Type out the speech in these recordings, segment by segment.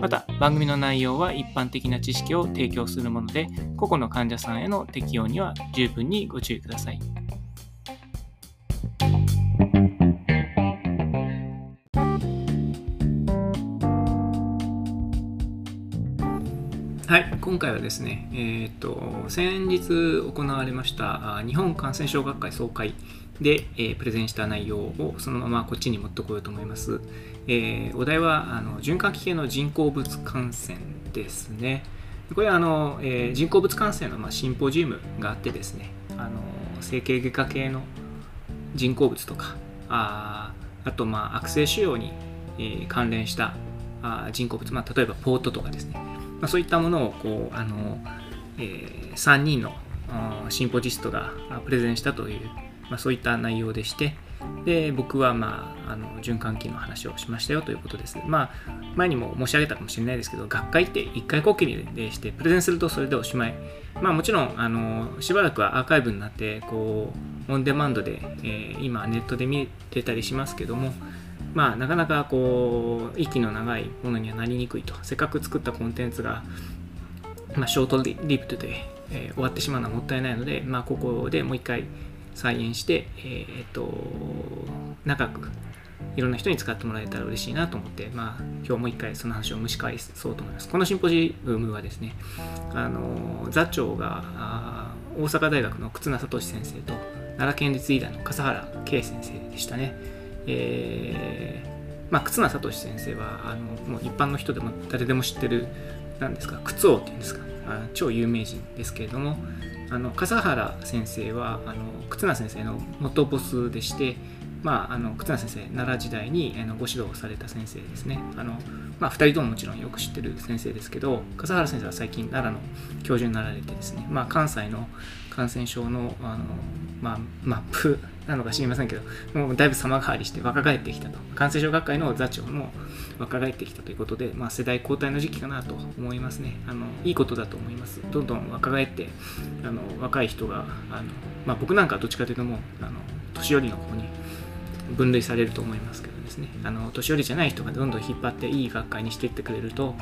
また番組の内容は一般的な知識を提供するもので個々の患者さんへの適用には十分にご注意ください。はい、今回はですね、えーと、先日行われました日本感染症学会総会で、えー、プレゼンした内容をそのままこっちに持ってこようと思います。えー、お題はあの循環器系の人工物感染ですね。これはあの、え、人工物感染の、ま、シンポジウムがあってですね、あの整形外科系の人工物とか、ああと、まあ、悪性腫瘍に、え、関連したあ人工物、まあ、例えばポートとかですね、まあ、そういったものをこうあの、えー、3人のシンポジストがプレゼンしたという、まあ、そういった内容でしてで僕は、まあ、あの循環器の話をしましたよということです。まあ、前にも申し上げたかもしれないですけど学会って1回こっきりでしてプレゼンするとそれでおしまい。まあ、もちろんあのしばらくはアーカイブになってこうオンデマンドで、えー、今ネットで見れたりしますけどもまあ、なかなかこう息の長いものにはなりにくいとせっかく作ったコンテンツが、まあ、ショートリプトで、えー、終わってしまうのはもったいないので、まあ、ここでもう一回再現して、えー、っと長くいろんな人に使ってもらえたら嬉しいなと思って、まあ、今日もう一回その話を蒸し返そうと思います。このシンポジウムはですね、あの座長が大阪大学の忽那聡先生と奈良県立医大の笠原圭先生でしたね。えー、まあ、忽那聡先生はあのもう一般の人でも誰でも知ってる何ですか靴王っていうんですかあ超有名人ですけれどもあの笠原先生はあの忽那先生の元ボスでしてまあ、あの忽那先生奈良時代にあのご指導された先生ですね。あの、まあ、2人とももちろんよく知ってる先生ですけど笠原先生は最近奈良の教授になられてですね、まあ、関西の感染症のあの、まあ、マップなのか知りませんけどもうだいぶ様変わりして若返ってきたと感染症学会の座長も若返ってきたということで、まあ、世代交代の時期かなと思いますねあのいいことだと思いますどんどん若返ってあの若い人があの、まあ、僕なんかどっちかというともうあの年寄りの方に分類されると思いますけどですねあの年寄りじゃない人がどんどん引っ張っていい学会にしていってくれると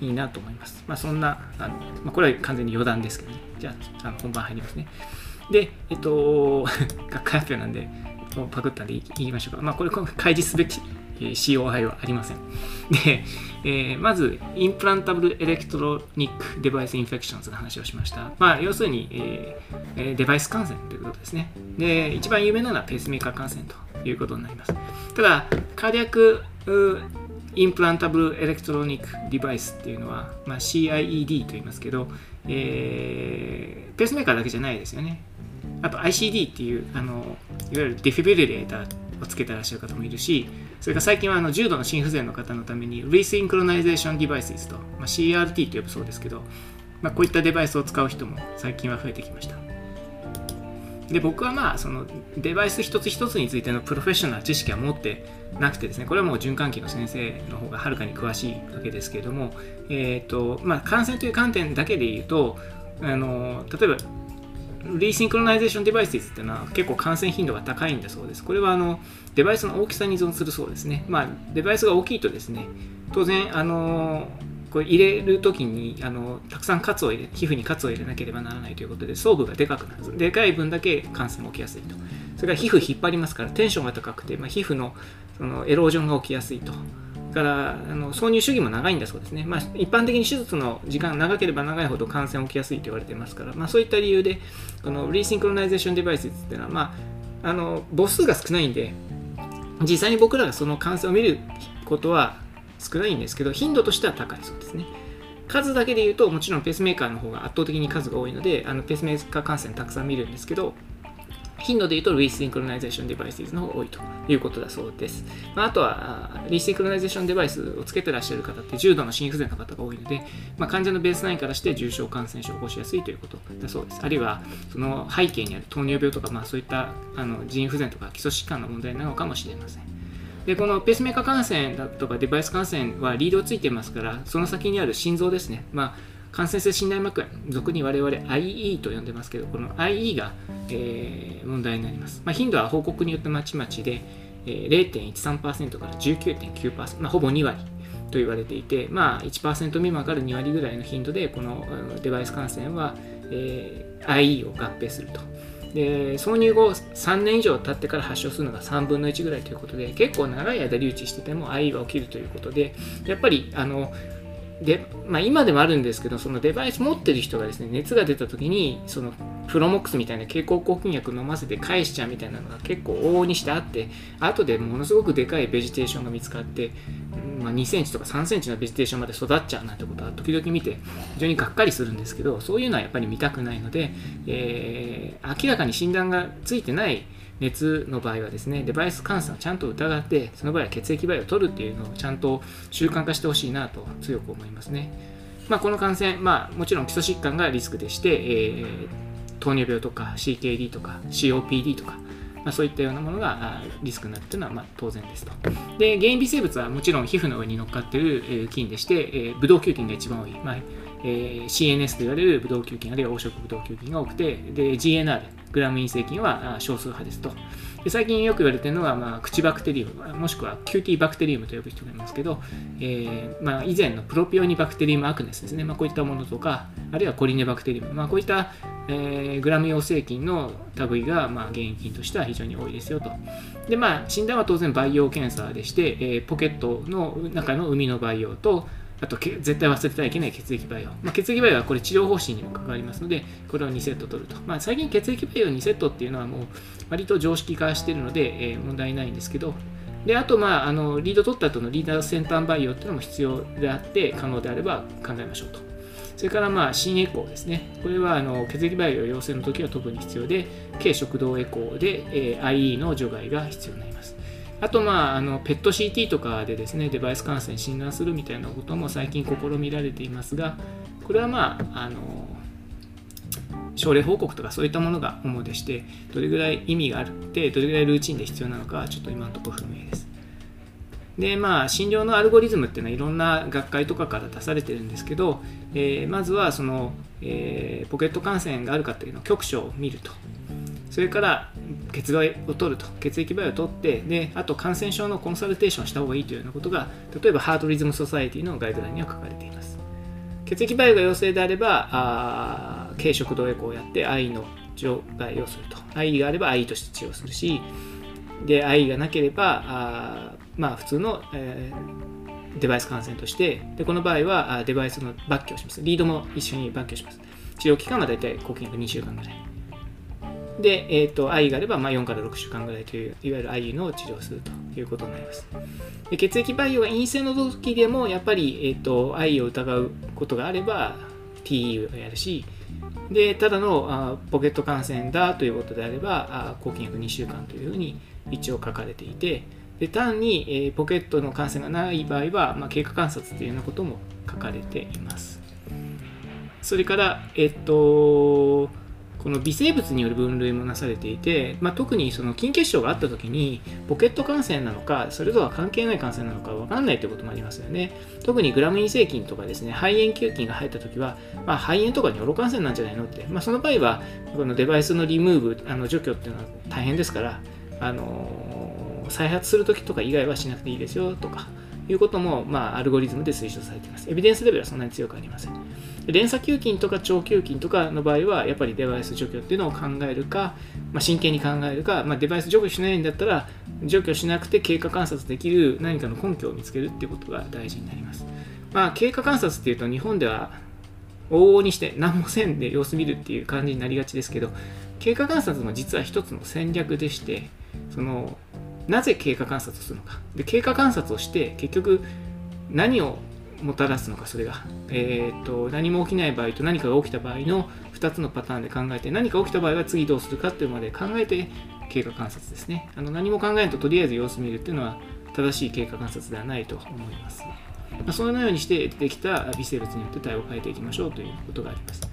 いいなと思います。まあ、そんなあの、まあ、これは完全に余談ですけどね。じゃあ、あの本番入りますね。で、えっと、学会発表なんで、パクったんで言いましょうか。まあ、これ、開示すべき COI はありません。で、えー、まず、 implantable electronic device infections の話をしました。まあ、要するに、えー、デバイス感染ということですね。で、一番有名なのはペースメーカー感染ということになります。ただ、 cardiac implantable electronic device っていうのは、まあ、CIED と言いますけど、えー、ペースメーカーだけじゃないですよね。あと ICD っていうあのいわゆる defibrillator をつけてらっしゃる方もいるし、それから最近はあの重度の心不全の方のために resynchronization device と、まあ、CRT と呼ぶそうですけど、まあ、こういったデバイスを使う人も最近は増えてきました。で僕はまあそのデバイス一つ一つについてのプロフェッショナル知識は持ってなくてですねこれはもう循環器の先生の方がはるかに詳しいわけですけれども、えーとまあ、感染という観点だけで言うとあの例えば resynchronization device っていうのは結構感染頻度が高いんだそうです。これはあのデバイスの大きさに依存するそうですね。まあ、デバイスが大きいとですね、当然、あのこれ入れるときにあのたくさんカットを入れ皮膚にカットを入れなければならないということで創部がでかくなるでかい分だけ感染が起きやすいとそれから皮膚引っ張りますからテンションが高くて、まあ、皮膚のそのエロージョンが起きやすいとからあの挿入主義も長いんだそうですね、まあ、一般的に手術の時間が長ければ長いほど感染起きやすいと言われてますから、まあ、そういった理由でこのリーシンクロナイゼーションデバイスっていうのは、まあ、あの母数が少ないんで実際に僕らがその感染を見ることは少ないんですけど頻度としては高いそうですね。数だけで言うともちろんペースメーカーの方が圧倒的に数が多いのであのペースメーカー感染たくさん見るんですけど頻度で言うと、 resynchronization device の方が多いということだそうです。まあ、あとは、 resynchronization device をつけてらっしゃる方って重度の心不全の方が多いので、まあ、患者のベースラインからして重症感染症を起こしやすいということだそうです。あるいは、その背景にある糖尿病とか、まあ、そういったあの腎不全とか基礎疾患の問題なのかもしれません。でこのペースメーカー感染だとかデバイス感染はリードついてますからその先にある心臓ですね、まあ、感染性心内膜炎俗に我々 IE と呼んでますけどこの IE が、えー、問題になります、まあ、頻度は報告によってまちまちで、えー、0.13%から19.9%、まあ、ほぼ2割と言われていて、まあ、1%未満から2割ぐらいの頻度でこのデバイス感染は、えー、IE を合併すると。で挿入後3年以上経ってから発症するのが3分の1ぐらいということで結構長い間留置してても IE は起きるということでやっぱりあので、まあ、今でもあるんですけどそのデバイス持ってる人がですね熱が出た時にそのプロモックスみたいな経口抗菌薬飲ませて返しちゃうみたいなのが結構往々にしてあって後でものすごくでかいベジテーションが見つかって、まあ、2センチとか3センチのベジテーションまで育っちゃうなんてことは時々見て非常にがっかりするんですけどそういうのはやっぱり見たくないので、えー、明らかに診断がついてない熱の場合はですね、デバイス感染をちゃんと疑って、その場合は血液バイを取るっていうのをちゃんと習慣化してほしいなと強く思いますね。まあ、この感染、まあ、もちろん基礎疾患がリスクでして、えー、糖尿病とか CKD とか COPD とか、まあ、そういったようなものがリスクになるというのはま当然ですと。で、原因微生物はもちろん皮膚の上に乗っかっている菌でして、えー、ブドウ球菌が一番多い。まあえー、CNS と言われるブドウ球菌あるいは黄色ブドウ球菌が多くてで GNR グラム陰性菌は少数派ですと。で最近よく言われているのは、まあ、 Propionibacterium もしくは Cutibacterium と呼ぶ人がいますけど、えーまあ、以前のプロピオニバクテリウムアクネスですね、まあ、こういったものとかあるいはコリネバクテリウム、まあ、こういった、えー、グラム陽性菌の類が、まあ、原因菌としては非常に多いですよと。で、まあ、診断は当然培養検査でして、えー、ポケットの中の海の培養とあと絶対忘れてはいけない血液培養。まあ、血液培養はこれ治療方針にも関わりますので、これを2セット取ると。まあ、最近血液培養2セットっていうのはもう割と常識化しているので、えー、問題ないんですけど、であと、まあ、あのリード取った後のリーダー先端培養っていうのも必要であって、可能であれば考えましょうと。それから、まあ、心エコーですね。これはあの血液培養陽性の時は特に必要で、軽食道エコーで、えー、IE の除外が必要になります。あと、まあ、あのペット CT とかでですね、デバイス感染診断するみたいなことも最近試みられていますが、これはまあ、あの症例報告とかそういったものが主でして、どれぐらい意味があって、どれぐらいルーチンで必要なのかはちょっと今のところ不明です。で、まあ、診療のアルゴリズムっていうのはいろんな学会とかから出されてるんですけど、えー、まずはその、えー、ポケット感染があるかっていうのを局所を見ると。それから血害を取ると。血液培を取ってであと感染症のコンサルテーションした方がいいというようなことが例えばハートリズムソサエティのガイドラインには書かれています。血液培が陽性であればあ軽食道エコーをやって I の除外をすると。I があれば I として治療するしで I がなければあまあ普通の、えー、デバイス感染としてでこの場合はデバイスの抜去をします。リードも一緒に抜去します。治療期間は大体抗菌薬2週間ぐらい。で、えーと、愛があれば、まあ、4から6週間ぐらいといういわゆる IU の治療をするということになります。で血液培養が陰性の時でもやっぱり、えーと、愛を疑うことがあれば TE をやるしでただのあポケット感染だということであればあ抗菌薬2週間というふうに一応書かれていてで単に、えー、ポケットの感染がない場合は、まあ、経過観察というようなことも書かれています。それからえっ、とこの微生物による分類もなされていて、まあ、特にその筋血症があった時にポケット感染なのかそれとは関係ない感染なのか分かんないということもありますよね。特にグラム陰性菌とかですね肺炎球菌が入った時は、まあ、肺炎とか尿路感染なんじゃないのって、まあ、その場合はこのデバイスのリムーブあの除去っていうのは大変ですからあの再発する時とか以外はしなくていいですよとかいうことも、まあ、アルゴリズムで推奨されています。エビデンスレベルはそんなに強くありません。連鎖球菌とか腸球菌とかの場合は、やっぱりデバイス除去っていうのを考えるか、まあ、真剣に考えるか、まあ、デバイス除去しないんだったら、除去しなくて経過観察できる何かの根拠を見つけるっていうことが大事になります。まあ、経過観察っていうと、日本では往々にして何もせんで様子見るっていう感じになりがちですけど、経過観察も実は一つの戦略でして、そのなぜ経過観察をするのかで経過観察をして結局何をもたらすのか、それが。えーと、何も起きない場合と何かが起きた場合の2つのパターンで考えて、何か起きた場合は次どうするかっていうまで考えて経過観察ですね。あの何も考えないととりあえず様子見るっていうのは正しい経過観察ではないと思います。まあ、そのようにして出てきた微生物によって対応を変えていきましょうということがあります。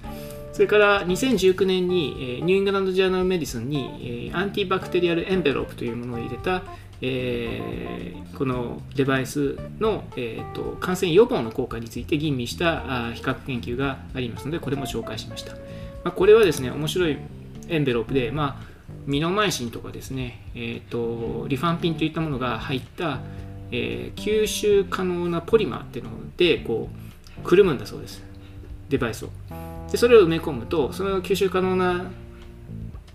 それから2019年に、えニューイングランド・ジャーナル・メディスンに、えアンティバクテリアル・エンベロープというものを入れた、えー、このデバイスの、えーと、感染予防の効果について吟味したあ比較研究がありますので、これも紹介しました。まあ、これはですね、面白いエンベロープで、まあ、ミノマイシンとかですね、えーと、リファンピンといったものが入った、えー、吸収可能なポリマーっていうのでこうくるむんだそうです、デバイスを。でそれを埋め込むとその吸収可能な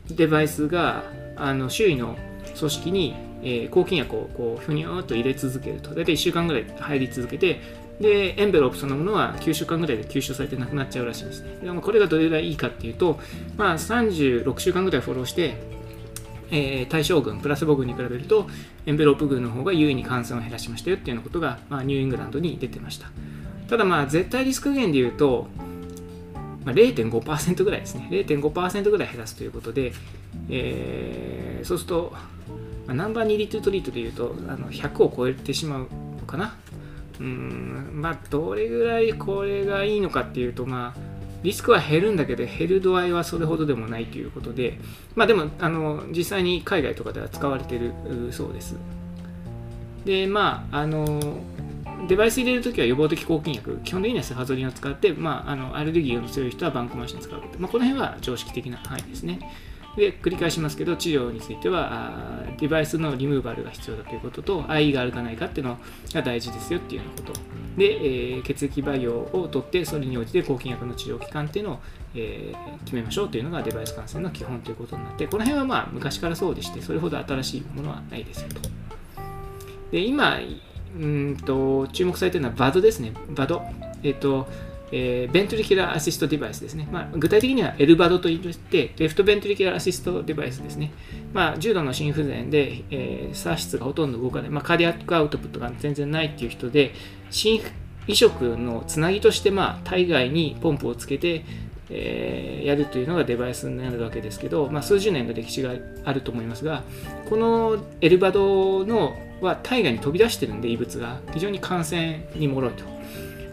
デバイスがあの周囲の組織に、えー、抗菌薬をこうふにょーっと入れ続けると。大体1週間ぐらい入り続けてでエンベロープそのものは9週間ぐらいで吸収されてなくなっちゃうらしいんですね。でもこれがどれぐらいいいかっていうと、まあ、36週間ぐらいフォローして、えー、対象群プラスボ群に比べるとエンベロープ群の方が優位に感染を減らしましたよっていうようなことが、まあ、ニューイングランドに出てました。ただまあ絶対リスク減で言うとまあ、0.5%ぐらいですね。0.5%ぐらい減らすということで、えー、そうすると、まあ、ナンバー2リットルトリートでいうとあの100を超えてしまうのかな。うんまあどれぐらいこれがいいのかっていうとまあリスクは減るんだけど減る度合いはそれほどでもないということでまあでもあの実際に海外とかでは使われているそうです。でまああのデバイス入れるときは予防的抗菌薬、基本的にはセファゾリンを使って、まあ、あのアレルギーの強い人はバンコマシンを使うこと、まあ、この辺は常識的な範囲ですね。で、繰り返しますけど、治療については、デバイスのリムーバルが必要だということと、IE があるかないかっていうのが大事ですよっていうようなこと。で、えー、血液培養を取って、それに応じて抗菌薬の治療期間っていうのを、えー、決めましょうというのがデバイス感染の基本ということになって、この辺はまあ昔からそうでして、それほど新しいものはないですよと。で、今、うんと注目されているのはバドですね。バド。えっ、と、えー、ベントリキュラーアシストデバイスですね。まあ、具体的には L バドといって、レフトベントリキュラーアシストデバイスですね。まあ、重度の心不全で、えー、サ質がほとんど動かない、まあ、カーディアックアウトプットが全然ないっていう人で、心移植のつなぎとして、まあ、体外にポンプをつけて、えー、やるというのがデバイスになるわけですけど、まあ、数十年の歴史があると思いますがこのエルバドのは体外に飛び出してるんで異物が。非常に感染に脆いと。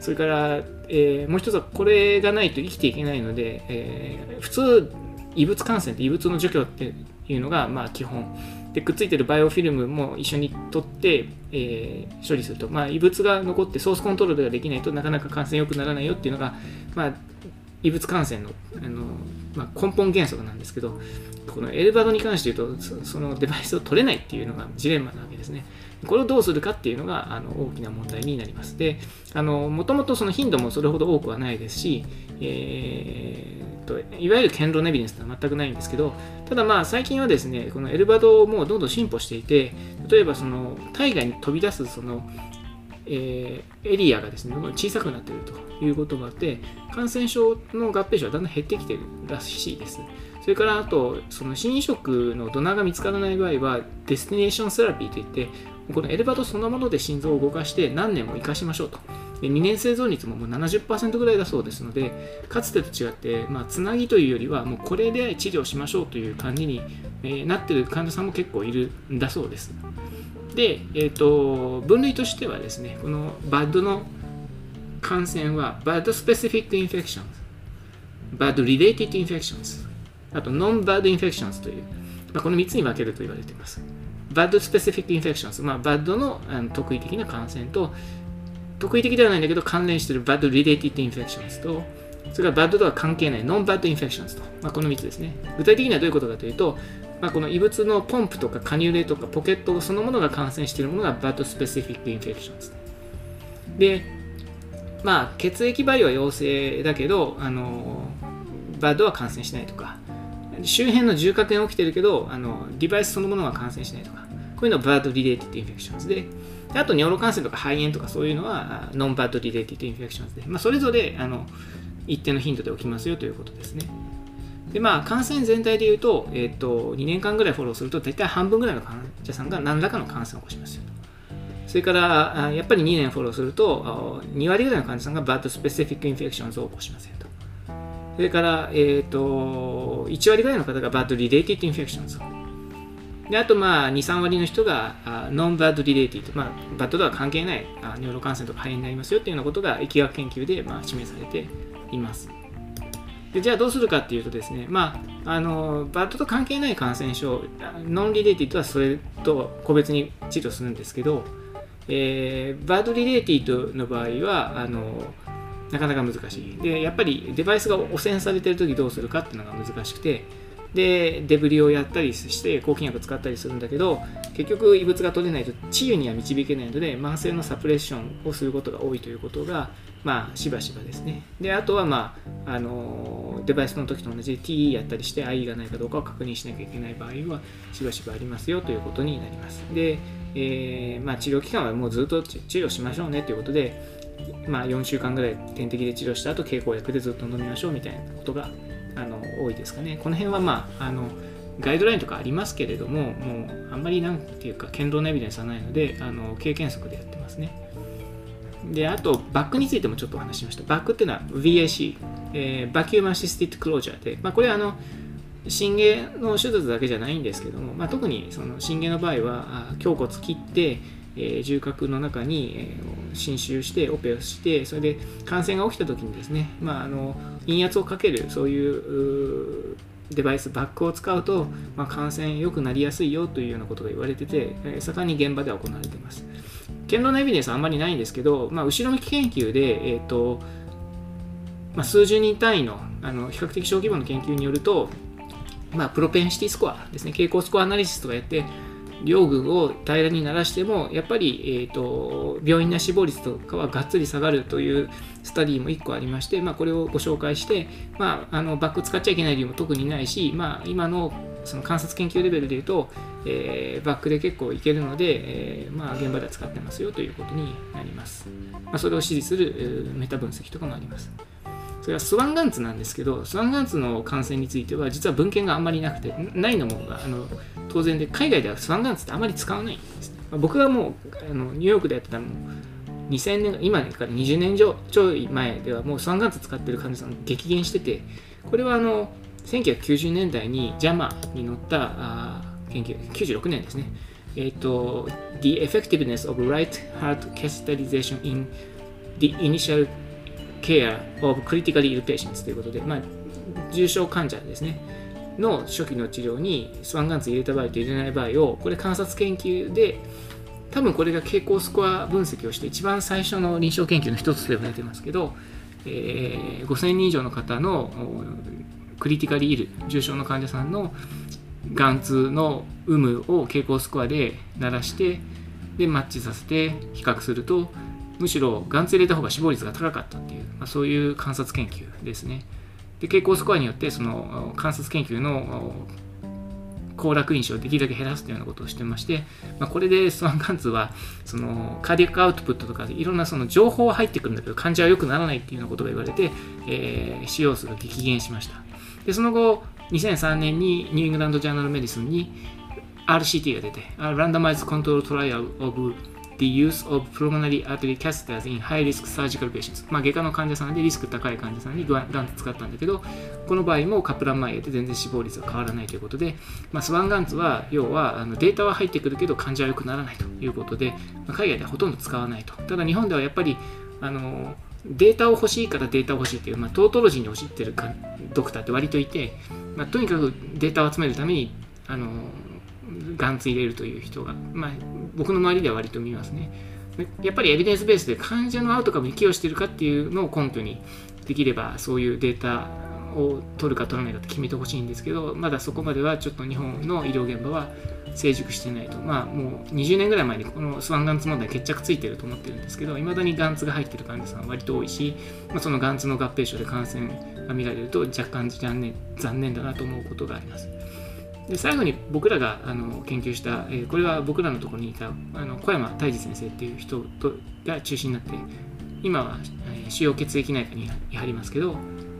それから、えー、もう一つはこれがないと生きていけないので、えー、普通異物感染って異物の除去っていうのがまあ基本。でくっついてるバイオフィルムも一緒に取って、えー、処理すると、まあ、異物が残ってソースコントロールができないとなかなか感染良くならないよっていうのが、まあ、異物感染のあの、まあ、根本原則なんですけどこのエルバドに関して言うとそのデバイスを取れないっていうのがジレンマなわですね。これをどうするかっていうのがあの大きな問題になります。でもともとその頻度もそれほど多くはないですし、えーと、いわゆる堅牢なエビデンスは全くないんですけどただまあ最近はですねこの LVAD もどんどん進歩していて例えばその体外に飛び出すそのえー、エリアがですね小さくなっているということもあって感染症の合併症はだんだん減ってきているらしいです。それからあとその心移植のドナーが見つからない場合は destination therapy といってこの LVAD そのもので心臓を動かして何年も生かしましょうと。で2年生存率ももう70%ぐらいだそうですのでかつてと違って、まあ、つなぎというよりはもうこれで治療しましょうという感じに、えー、なっている患者さんも結構いるんだそうです。で、えーと、分類としてはですね、この VAD の感染は、 VAD-specific infection、VAD-related infection、あと non-VAD infection という、まあ、この3つに分けると言われています。 VAD-specific infection、まあ、 VAD のあの特異的な感染と、特異的ではないんだけど関連している VAD-related infection と、それから VAD とは関係ない non-VAD infection と、まあ、この3つですね。具体的にはどういうことかというと、まあ、この異物のポンプとかカニュレとかポケットそのものが感染しているものが VAD-specific infection です。で、まあ、血液培養は陽性だけど、あの VAD は感染しないとか、周辺の縦隔炎起きてるけど、あのデバイスそのものは感染しないとか、こういうのは VAD-related infections で、あと尿路感染とか肺炎とかそういうのは non-VAD-related infections で、まあ、それぞれあの一定の頻度で起きますよということですね。でまあ、感染全体でいうと,、えーと、2年間ぐらいフォローすると大体半分ぐらいの患者さんが何らかの感染を起こしますよと。それからやっぱり2年フォローすると2割ぐらいの患者さんが VAD-specific infections を起こしますと。それから、えーと、1割ぐらいの方が VAD-related infectionsであとまあ2、3割の人がノンバッドリレーティッド、まあ、バッドとは関係ない尿路感染とか肺炎になりますよっていうようなことが疫学研究でまあ示されています。でじゃあどうするかっていうとですね、まあ、あの VAD と関係ない感染症、 non-related はそれと個別に治療するんですけど、えー、 VAD-related の場合はあのなかなか難しい。で、やっぱりデバイスが汚染されてるときどうするかっていうのが難しくて、で、デブリをやったりして抗菌薬使ったりするんだけど、結局異物が取れないと治癒には導けないので、慢性のサプレッションをすることが多いということが、まあ、しばしばですね。で、あとは、まあ、あの、デバイスの時と同じで TE やったりして IE がないかどうかを確認しなきゃいけない場合は、しばしばありますよということになります。で、えー、まあ、治療期間はもうずっと治療しましょうねということで、まあ、4週間ぐらい点滴で治療した後経口薬でずっと飲みましょうみたいなことがあの多いですかね。この辺はまああのガイドラインとかありますけれどももうあんまりなんていうか堅牢なエビデンスはないのであの経験則でやってますね。であとバックについてもちょっとお話しました。バックっていうのは VAC、えー、バキューマシスティッククロージャーで、まあ、これはあの心芸の手術だけじゃないんですけども、まあ、特にその心芸の場合は胸骨切ってえー、重核の中に、えー、侵襲してオペをしてそれで感染が起きた時にですね、まあ、あの陰圧をかけるそういうデバイスバックを使うと、まあ、感染良くなりやすいよというようなことが言われてて、えー、盛んに現場では行われています。堅牢なエビデンスはあんまりないんですけど、まあ、後ろ向き研究で、えーとまあ、数十人単位のあの比較的小規模の研究によると、まあ、プロペンシティスコアですね傾向スコアアナリシスとかやって両軍を平らにならしてもやっぱり、えーと、病院内死亡率とかはがっつり下がるというスタディも1個ありまして、まあ、これをご紹介して、まあ、あのバック使っちゃいけない理由も特にないし、まあ、今のその観察研究レベルでいうと、えー、バックで結構いけるので、えー、まあ、現場では使ってますよということになります。まあ、それを支持するメタ分析とかもあります。それはスワンガンツなんですけど、スワンガンツの感染については、実は文献があんまりなくて、ないのもあの当然で、海外ではスワンガンツってあまり使わないんです。僕がもうあのニューヨークでやってたのも、2000年、今から20年ちょい前ではもうスワンガンツ使ってる患者さん激減してて、これはあの1990年代に JAMA に載ったあ研究、96年ですね。えっ、ー、と、The Effectiveness of Right Heart Catheterization in the Initial Care of Critically Ill Patients ということで、まあ、重症患者ですね。の初期の治療にスワンガンツ入れた場合と入れない場合をこれ観察研究で多分これが傾向スコア分析をして一番最初の臨床研究の一つと言われてますけど、えー、5000人以上の方のクリティカリイル重症の患者さんの眼痛の有無を傾向スコアで鳴らしてでマッチさせて比較するとむしろ眼痛入れた方が死亡率が高かったっていう、まあ、そういう観察研究ですね。で傾向スコアによってその観察研究の行楽因子をできるだけ減らすというようなことをしてまして、まあ、これでスワンガンツはそのカーディックアウトプットとかいろんなその情報は入ってくるんだけど患者は良くならないっていうようなことが言われて、えー、使用数が激減しましたでその後2003年にニューイングランド・ジャーナル・メディスンに RCT が出て Randomized Control Trial of the use of pulmonary artery catheters in high risk surgical patients. まあ外科の患者さんでリスク高い患者さんにガンツ使ったんだけどこの場合もカプランマイヤーで全然死亡率が変わらないということで、まあ、スワンガンツは要はあのデータは入ってくるけど患者は良くならないということで、まあ、海外ではほとんど使わないと。ただ日本ではやっぱりあのデータを欲しいからデータを欲しいっていう、まあ、トートロジーに走ってるかドクターって割といて、まあ、とにかくデータを集めるためにあのガンツ入れるという人が、まあ、僕の周りでは割と見ますね。やっぱりエビデンスベースで患者のアウトカムに寄与しているかっていうのを根拠にできればそういうデータを取るか取らないかって決めてほしいんですけどまだそこまではちょっと日本の医療現場は成熟してないとまあもう20年ぐらい前にこのスワンガンツ問題決着ついてると思ってるんですけどいまだにガンツが入ってる患者さんは割と多いし、まあ、そのガンツの合併症で感染が見られると若干残念残念だなと思うことがあります。で最後に僕らがあの研究した、えー、これは僕らのところにいたあの小山泰治先生っていう人とが中心になって今は、えー、主要血液内科に入りますけど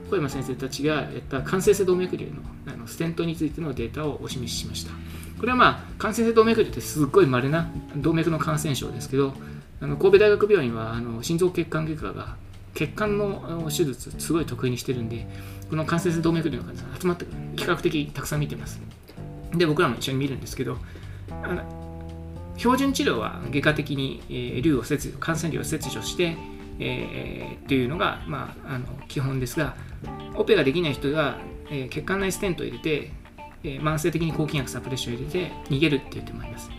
小山先生たちがやった感染性動脈瘤のあのステントについてのデータをお示ししました。これはまあ感染性動脈瘤ってすっごい稀な動脈の感染症ですけどあの神戸大学病院はあの心臓血管外科が血管の手術すごい得意にしてるんでこの感染性動脈瘤の患者さん集まって比較的たくさん見てますで僕らも一緒に見るんですけどあの標準治療は外科的に、えー、瘤を切除感染瘤を切除して、えー、っていうのが、まあ、あの基本ですがオペができない人が、えー、血管内ステントを入れて、えー、慢性的に抗菌薬サプレッションを入れて逃げるっていう手もあります。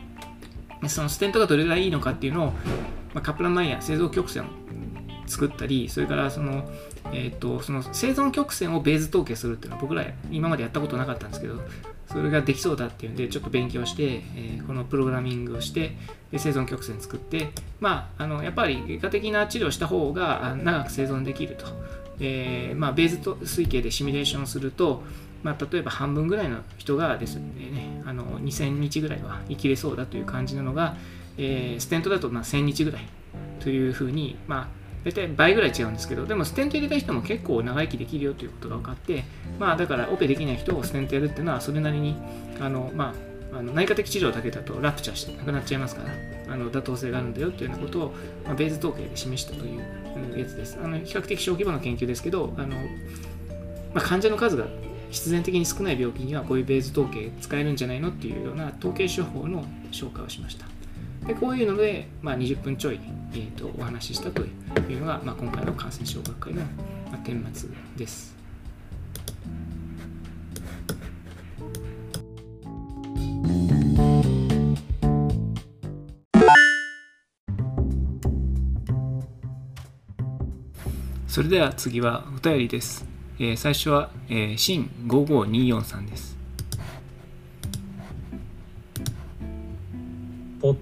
そのステントがどれぐらいいいのかっていうのを、まあ、カプラマイヤー製造曲線を作ったりそれからその,、えーと、その生存曲線をベース統計するっていうのは僕ら今までやったことなかったんですけどそれができそうだっていうんでちょっと勉強して、えー、このプログラミングをして生存曲線作ってまああのやっぱり外科的な治療をした方が長く生存できると、えー、まあ、ベース推計でシミュレーションするとまあ、例えば半分ぐらいの人がですね、あの2000日ぐらいは生きれそうだという感じなのが、えー、ステントだとまあ1000日ぐらいというふうに、まあ、大体倍ぐらい違うんですけど、でもステント入れた人も結構長生きできるよということが分かって、まあだからオペできない人をステントやるっていうのはそれなりに、あの、まあ、あの内科的治療だけだとラプチャーしてなくなっちゃいますから、あの妥当性があるんだよというようなことを、まあ、ベース統計で示したというやつです。あの比較的小規模な研究ですけど、あのまあ、患者の数が必然的に少ない病気にはこういうベース統計使えるんじゃないのっていうような統計手法の紹介をしました。でこういうので、まあ、20分ちょい、えーと、お話ししたというのが、まあ、今回の感染症学会の、まあ、顛末です。それでは次はお便りです。えー、最初は、えー、シン5524さんです。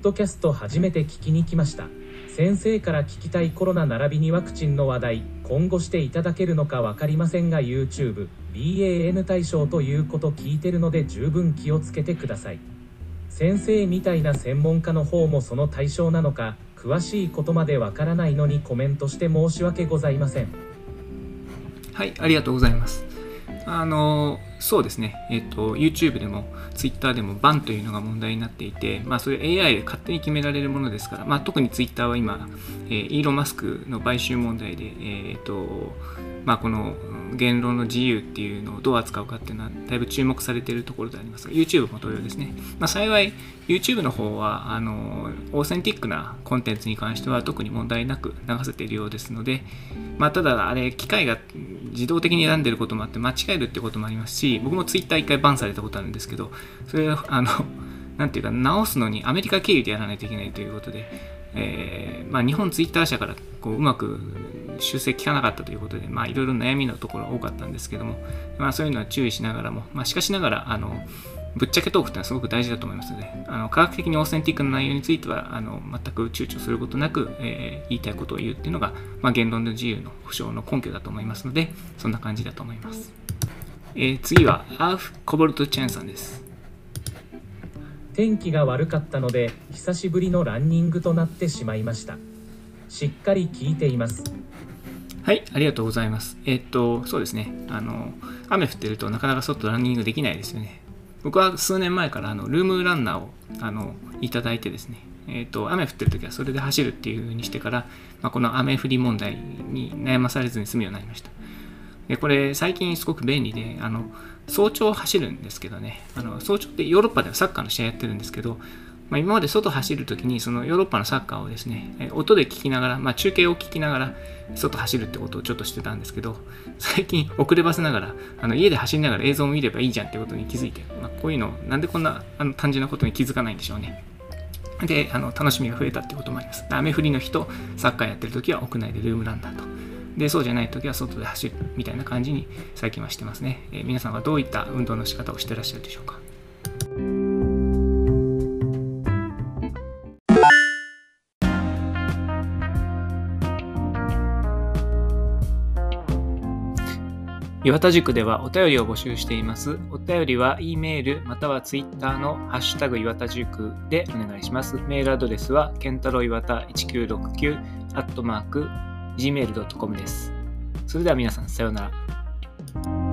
ドキャスト初めて聞きに来ました。先生から聞きたいコロナ並びにワクチンの話題、今後していただけるのか分かりませんが YouTube、BAN 対象ということ聞いてるので十分気をつけてください。先生みたいな専門家の方もその対象なのか、詳しいことまでわからないのにコメントして申し訳ございません。はい、ありがとうございます。あの、そうですね、えっ、と、YouTube でも Twitter でもバンというのが問題になっていて、まあ、それ AI で勝手に決められるものですから、まあ、特に Twitter は今、えー、イーロン・マスクの買収問題で、えっ、と、まあ、この言論の自由っていうのをどう扱うかっていうのはだいぶ注目されているところでありますが YouTube も同様ですね、まあ、幸い YouTube の方はあのオーセンティックなコンテンツに関しては特に問題なく流せているようですので、まあ、ただあれ機械が自動的に選んでることもあって間違えるってこともありますし僕も Twitter 一回バンされたことあるんですけどそれはあのなんていうか直すのにアメリカ経由でやらないといけないということで、えーまあ、日本ツイッター社からこううまく修正効かなかったということで、ま、いろいろ悩みのところが多かったんですけども、まあ、そういうのは注意しながらも、まあ、しかしながら、あの、ぶっちゃけトークってのはすごく大事だと思いますので、あの科学的にオーセンティックな内容についてはあの全く躊躇することなく、えー、言いたいことを言うっていうのが、まあ、言論の自由の保障の根拠だと思いますので、そんな感じだと思います。えー、次は、アーフ・コボルト・チェンさんです。天気が悪かったので、久しぶりのランニングとなってしまいました。しっかり聞いています。はい、ありがとうございます。えー、っと、そうですね。あの、雨降ってるとなかなか外ランニングできないですよね。僕は数年前からあのルームランナーをあのいただいてですね、えーと、雨降ってる時はそれで走るっていう風にしてから、まあ、この雨降り問題に悩まされずに済むようになりました。でこれ最近すごく便利であの早朝走るんですけどねあの早朝ってヨーロッパではサッカーの試合やってるんですけどまあ、今まで外走るときに、そのヨーロッパのサッカーをですね、音で聞きながら、まあ、中継を聞きながら、外走るってことをちょっとしてたんですけど、最近遅ればせながら、あの家で走りながら映像を見ればいいじゃんってことに気づいて、まあ、こういうの、なんでこんなあの単純なことに気づかないんでしょうね。で、あの楽しみが増えたってこともあります。雨降りの日とサッカーやってるときは屋内でルームランだと。で、そうじゃないときは外で走るみたいな感じに最近はしてますね。えー、皆さんはどういった運動の仕方をしてらっしゃるでしょうか？岩田塾ではお便りを募集しています。お便りは E メールまたは Twitter のハッシュタグ岩田塾でお願いします。メールアドレスは、ケンタロイワタ1969アットマーク gmail.com です。それでは皆さん、さようなら。